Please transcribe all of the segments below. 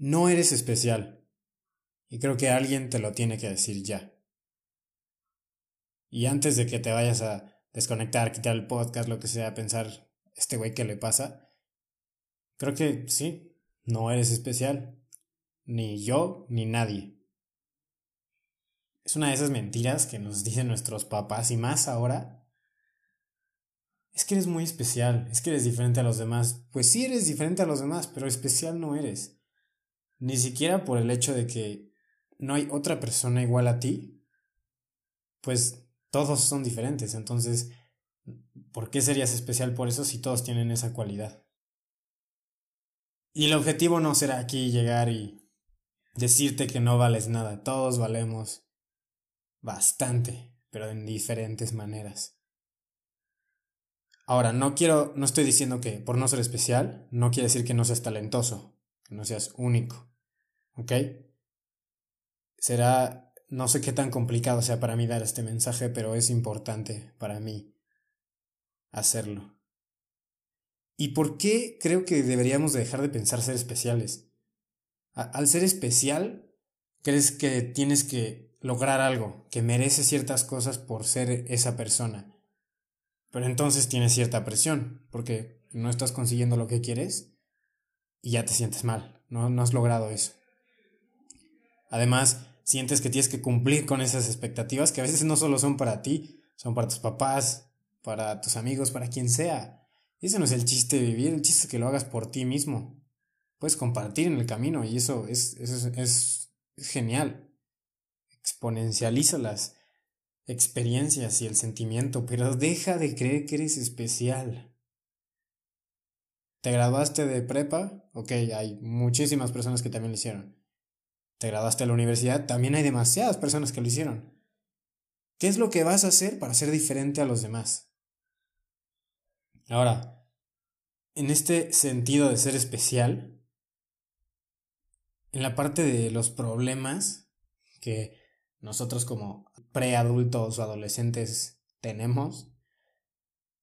no eres especial. Y creo que alguien te lo tiene que decir ya. Y antes de que te vayas a desconectar, quitar el podcast, lo que sea, pensar, este güey, ¿qué le pasa? Creo que sí, no eres especial. Ni yo, ni nadie. Es una de esas mentiras que nos dicen nuestros papás y más ahora. Es que eres muy especial, es que eres diferente a los demás. Pues sí eres diferente a los demás, pero especial no eres. Ni siquiera por el hecho de que no hay otra persona igual a ti. Pues todos son diferentes, entonces, ¿por qué serías especial por eso si todos tienen esa cualidad? Y el objetivo no será aquí llegar y decirte que no vales nada, todos valemos bastante, pero en diferentes maneras. Ahora, no quiero, no estoy diciendo que por no ser especial, no quiere decir que no seas talentoso, que no seas único, ¿ok? Será no sé qué tan complicado sea para mí dar este mensaje, pero es importante para mí hacerlo. ¿Y por qué creo que deberíamos dejar de pensar ser especiales? al ser especial, crees que tienes que lograr algo, que mereces ciertas cosas por ser esa persona. Pero entonces tienes cierta presión, porque no estás consiguiendo lo que quieres y ya te sientes mal, no, no has logrado eso. Además, sientes que tienes que cumplir con esas expectativas que a veces no solo son para ti, son para tus papás, para tus amigos, para quien sea. Ese no es el chiste de vivir, el chiste es que lo hagas por ti mismo. Puedes compartir en el camino y eso es, es, es genial. Exponencializa las experiencias y el sentimiento, pero deja de creer que eres especial. ¿Te graduaste de prepa? Ok, hay muchísimas personas que también lo hicieron te graduaste a la universidad, también hay demasiadas personas que lo hicieron. ¿Qué es lo que vas a hacer para ser diferente a los demás? Ahora, en este sentido de ser especial, en la parte de los problemas que nosotros como preadultos o adolescentes tenemos,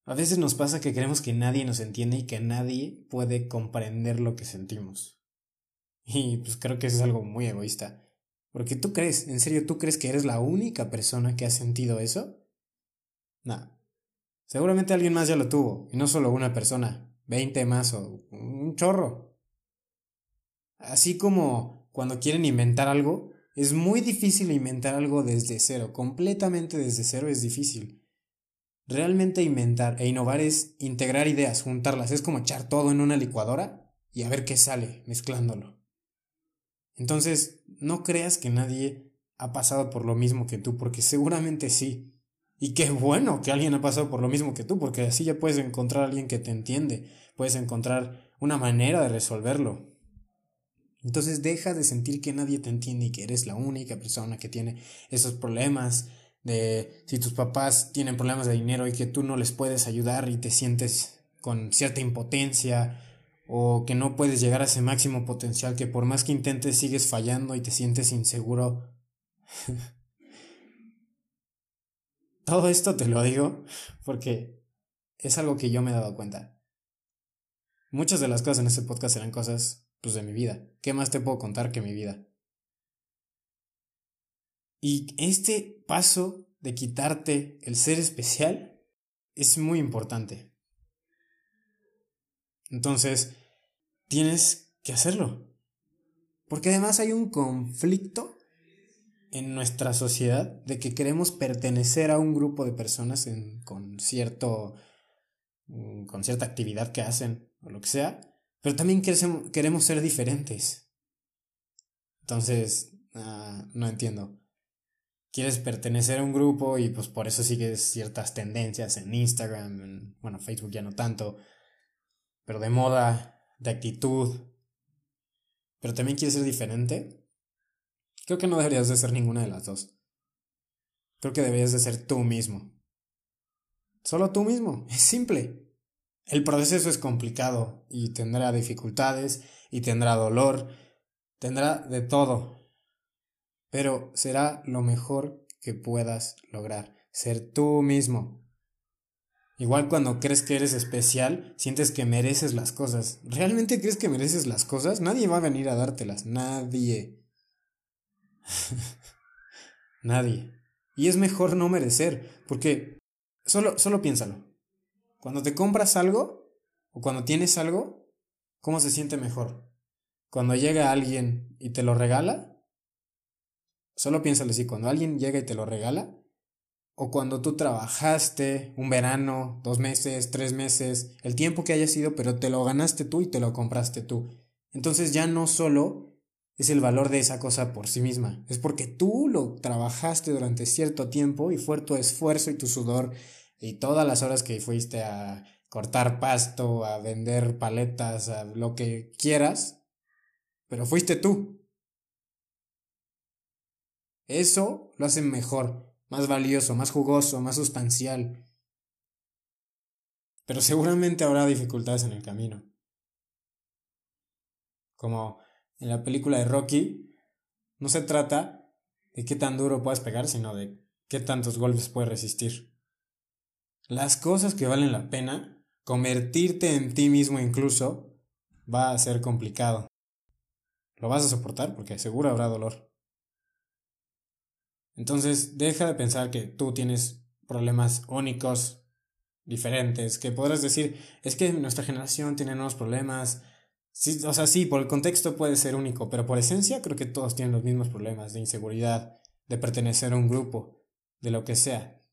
a veces nos pasa que creemos que nadie nos entiende y que nadie puede comprender lo que sentimos. Y pues creo que eso es algo muy egoísta. Porque tú crees, en serio, tú crees que eres la única persona que ha sentido eso? No. Seguramente alguien más ya lo tuvo, y no solo una persona, veinte más o un chorro. Así como cuando quieren inventar algo, es muy difícil inventar algo desde cero, completamente desde cero es difícil. Realmente inventar e innovar es integrar ideas, juntarlas, es como echar todo en una licuadora y a ver qué sale mezclándolo. Entonces, no creas que nadie ha pasado por lo mismo que tú, porque seguramente sí. Y qué bueno que alguien ha pasado por lo mismo que tú, porque así ya puedes encontrar a alguien que te entiende, puedes encontrar una manera de resolverlo. Entonces deja de sentir que nadie te entiende y que eres la única persona que tiene esos problemas de si tus papás tienen problemas de dinero y que tú no les puedes ayudar y te sientes con cierta impotencia o que no puedes llegar a ese máximo potencial, que por más que intentes sigues fallando y te sientes inseguro. Todo esto te lo digo porque es algo que yo me he dado cuenta. Muchas de las cosas en este podcast serán cosas pues de mi vida. ¿Qué más te puedo contar que mi vida? Y este paso de quitarte el ser especial es muy importante. Entonces, tienes que hacerlo. Porque además hay un conflicto en nuestra sociedad de que queremos pertenecer a un grupo de personas con cierto mm, con cierta actividad que hacen o lo que sea, pero también queremos, queremos ser diferentes. Entonces, ah, no entiendo. Quieres pertenecer a un grupo y pues por eso sigues ciertas tendencias en Instagram, en, bueno, Facebook ya no tanto, pero de moda, de actitud, pero también quieres ser diferente, creo que no deberías de ser ninguna de las dos. Creo que deberías de ser tú mismo. Solo tú mismo, es simple. El proceso es complicado y tendrá dificultades y tendrá dolor, tendrá de todo, pero será lo mejor que puedas lograr, ser tú mismo. Igual cuando crees que eres especial, sientes que mereces las cosas. ¿Realmente crees que mereces las cosas? Nadie va a venir a dártelas. Nadie. Nadie. Y es mejor no merecer, porque solo, solo piénsalo. Cuando te compras algo, o cuando tienes algo, ¿cómo se siente mejor? Cuando llega alguien y te lo regala, solo piénsalo así, cuando alguien llega y te lo regala, o cuando tú trabajaste un verano, dos meses, tres meses, el tiempo que haya sido, pero te lo ganaste tú y te lo compraste tú. Entonces ya no solo es el valor de esa cosa por sí misma, es porque tú lo trabajaste durante cierto tiempo y fue tu esfuerzo y tu sudor y todas las horas que fuiste a cortar pasto, a vender paletas, a lo que quieras, pero fuiste tú. Eso lo hace mejor más valioso, más jugoso, más sustancial. Pero seguramente habrá dificultades en el camino. Como en la película de Rocky, no se trata de qué tan duro puedes pegar, sino de qué tantos golpes puedes resistir. Las cosas que valen la pena, convertirte en ti mismo incluso, va a ser complicado. Lo vas a soportar porque seguro habrá dolor. Entonces, deja de pensar que tú tienes problemas únicos, diferentes, que podrás decir, es que nuestra generación tiene nuevos problemas. Sí, o sea, sí, por el contexto puede ser único, pero por esencia creo que todos tienen los mismos problemas de inseguridad, de pertenecer a un grupo, de lo que sea.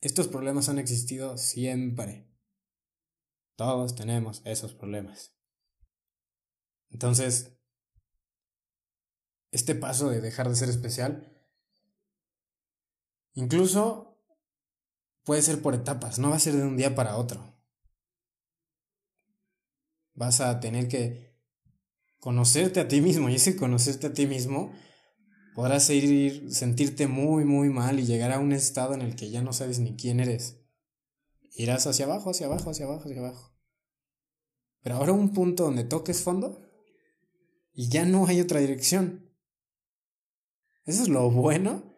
Estos problemas han existido siempre. Todos tenemos esos problemas. Entonces, este paso de dejar de ser especial Incluso puede ser por etapas, no va a ser de un día para otro. Vas a tener que conocerte a ti mismo y ese conocerte a ti mismo podrás ir, sentirte muy, muy mal y llegar a un estado en el que ya no sabes ni quién eres. Irás hacia abajo, hacia abajo, hacia abajo, hacia abajo. Pero ahora un punto donde toques fondo y ya no hay otra dirección. Eso es lo bueno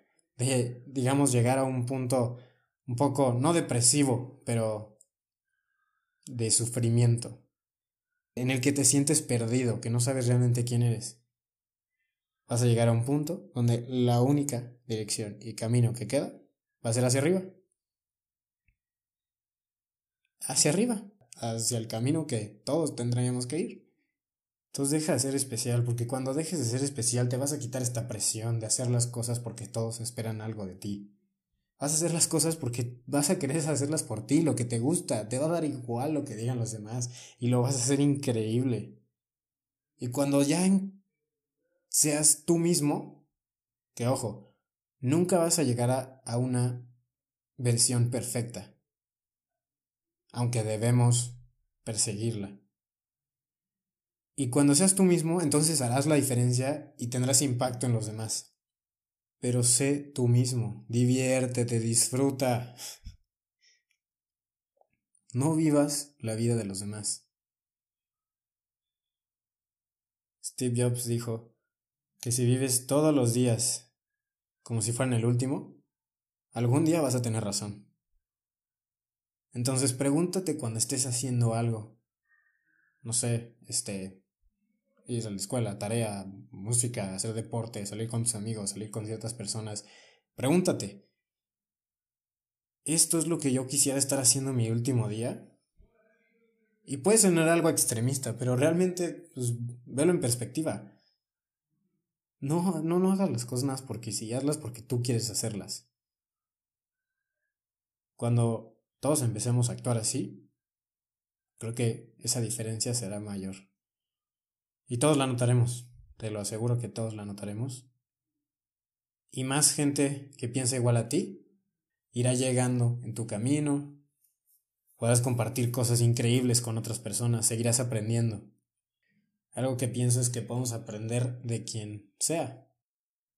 digamos, llegar a un punto un poco, no depresivo, pero de sufrimiento, en el que te sientes perdido, que no sabes realmente quién eres. Vas a llegar a un punto donde la única dirección y camino que queda va a ser hacia arriba. Hacia arriba, hacia el camino que todos tendríamos que ir. Entonces deja de ser especial, porque cuando dejes de ser especial te vas a quitar esta presión de hacer las cosas porque todos esperan algo de ti. Vas a hacer las cosas porque vas a querer hacerlas por ti, lo que te gusta, te va a dar igual lo que digan los demás y lo vas a hacer increíble. Y cuando ya seas tú mismo, que ojo, nunca vas a llegar a, a una versión perfecta, aunque debemos perseguirla. Y cuando seas tú mismo, entonces harás la diferencia y tendrás impacto en los demás. Pero sé tú mismo, diviértete, disfruta. No vivas la vida de los demás. Steve Jobs dijo que si vives todos los días como si fueran el último, algún día vas a tener razón. Entonces pregúntate cuando estés haciendo algo. No sé, este, ir a la escuela, tarea, música, hacer deporte, salir con tus amigos, salir con ciertas personas, pregúntate, ¿esto es lo que yo quisiera estar haciendo mi último día? Y puede sonar algo extremista, pero realmente, pues, velo en perspectiva. No, no, no hagas las cosas porque si hazlas porque tú quieres hacerlas. Cuando todos empecemos a actuar así, creo que esa diferencia será mayor. Y todos la notaremos, te lo aseguro que todos la notaremos. Y más gente que piensa igual a ti irá llegando en tu camino. Podrás compartir cosas increíbles con otras personas, seguirás aprendiendo. Algo que pienso es que podemos aprender de quien sea,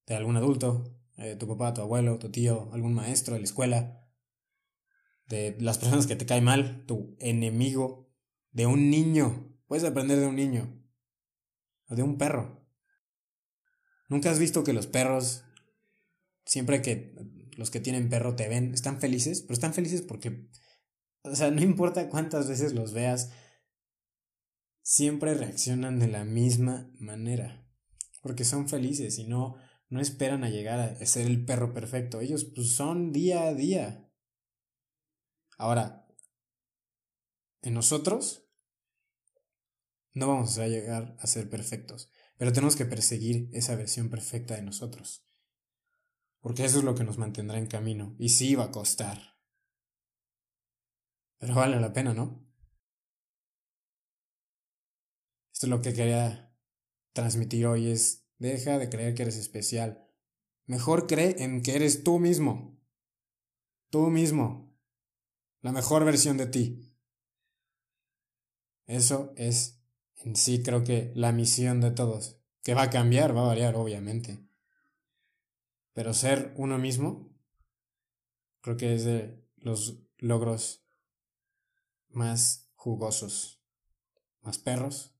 de algún adulto, de tu papá, tu abuelo, tu tío, algún maestro de la escuela, de las personas que te caen mal, tu enemigo, de un niño. Puedes aprender de un niño de un perro. ¿Nunca has visto que los perros, siempre que los que tienen perro te ven, están felices? Pero están felices porque O sea, no importa cuántas veces los veas, siempre reaccionan de la misma manera. Porque son felices y no, no esperan a llegar a ser el perro perfecto. Ellos pues, son día a día. Ahora, en nosotros no vamos a llegar a ser perfectos, pero tenemos que perseguir esa versión perfecta de nosotros. Porque eso es lo que nos mantendrá en camino. Y sí va a costar. Pero vale la pena, ¿no? Esto es lo que quería transmitir hoy es, deja de creer que eres especial. Mejor cree en que eres tú mismo. Tú mismo. La mejor versión de ti. Eso es en sí creo que la misión de todos. Que va a cambiar, va a variar, obviamente. Pero ser uno mismo, creo que es de los logros más jugosos, más perros,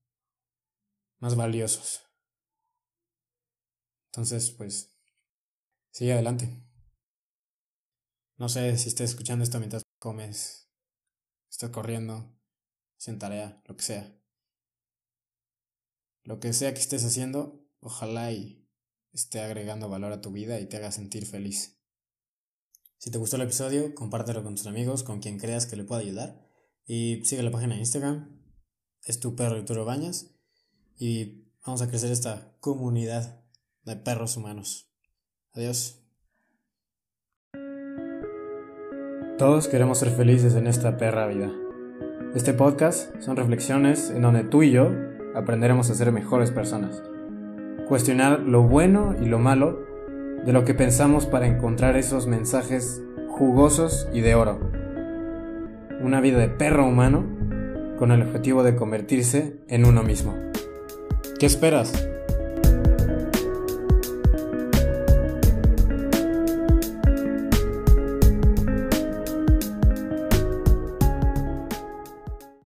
más valiosos. Entonces, pues, sigue adelante. No sé si estás escuchando esto mientras comes, estás corriendo, sin tarea, lo que sea. Lo que sea que estés haciendo, ojalá y esté agregando valor a tu vida y te haga sentir feliz. Si te gustó el episodio, compártelo con tus amigos, con quien creas que le pueda ayudar. Y sigue la página de Instagram, es tu perro bañas. Y vamos a crecer esta comunidad de perros humanos. Adiós. Todos queremos ser felices en esta perra vida. Este podcast son reflexiones en donde tú y yo aprenderemos a ser mejores personas cuestionar lo bueno y lo malo de lo que pensamos para encontrar esos mensajes jugosos y de oro. Una vida de perro humano con el objetivo de convertirse en uno mismo. ¿Qué esperas?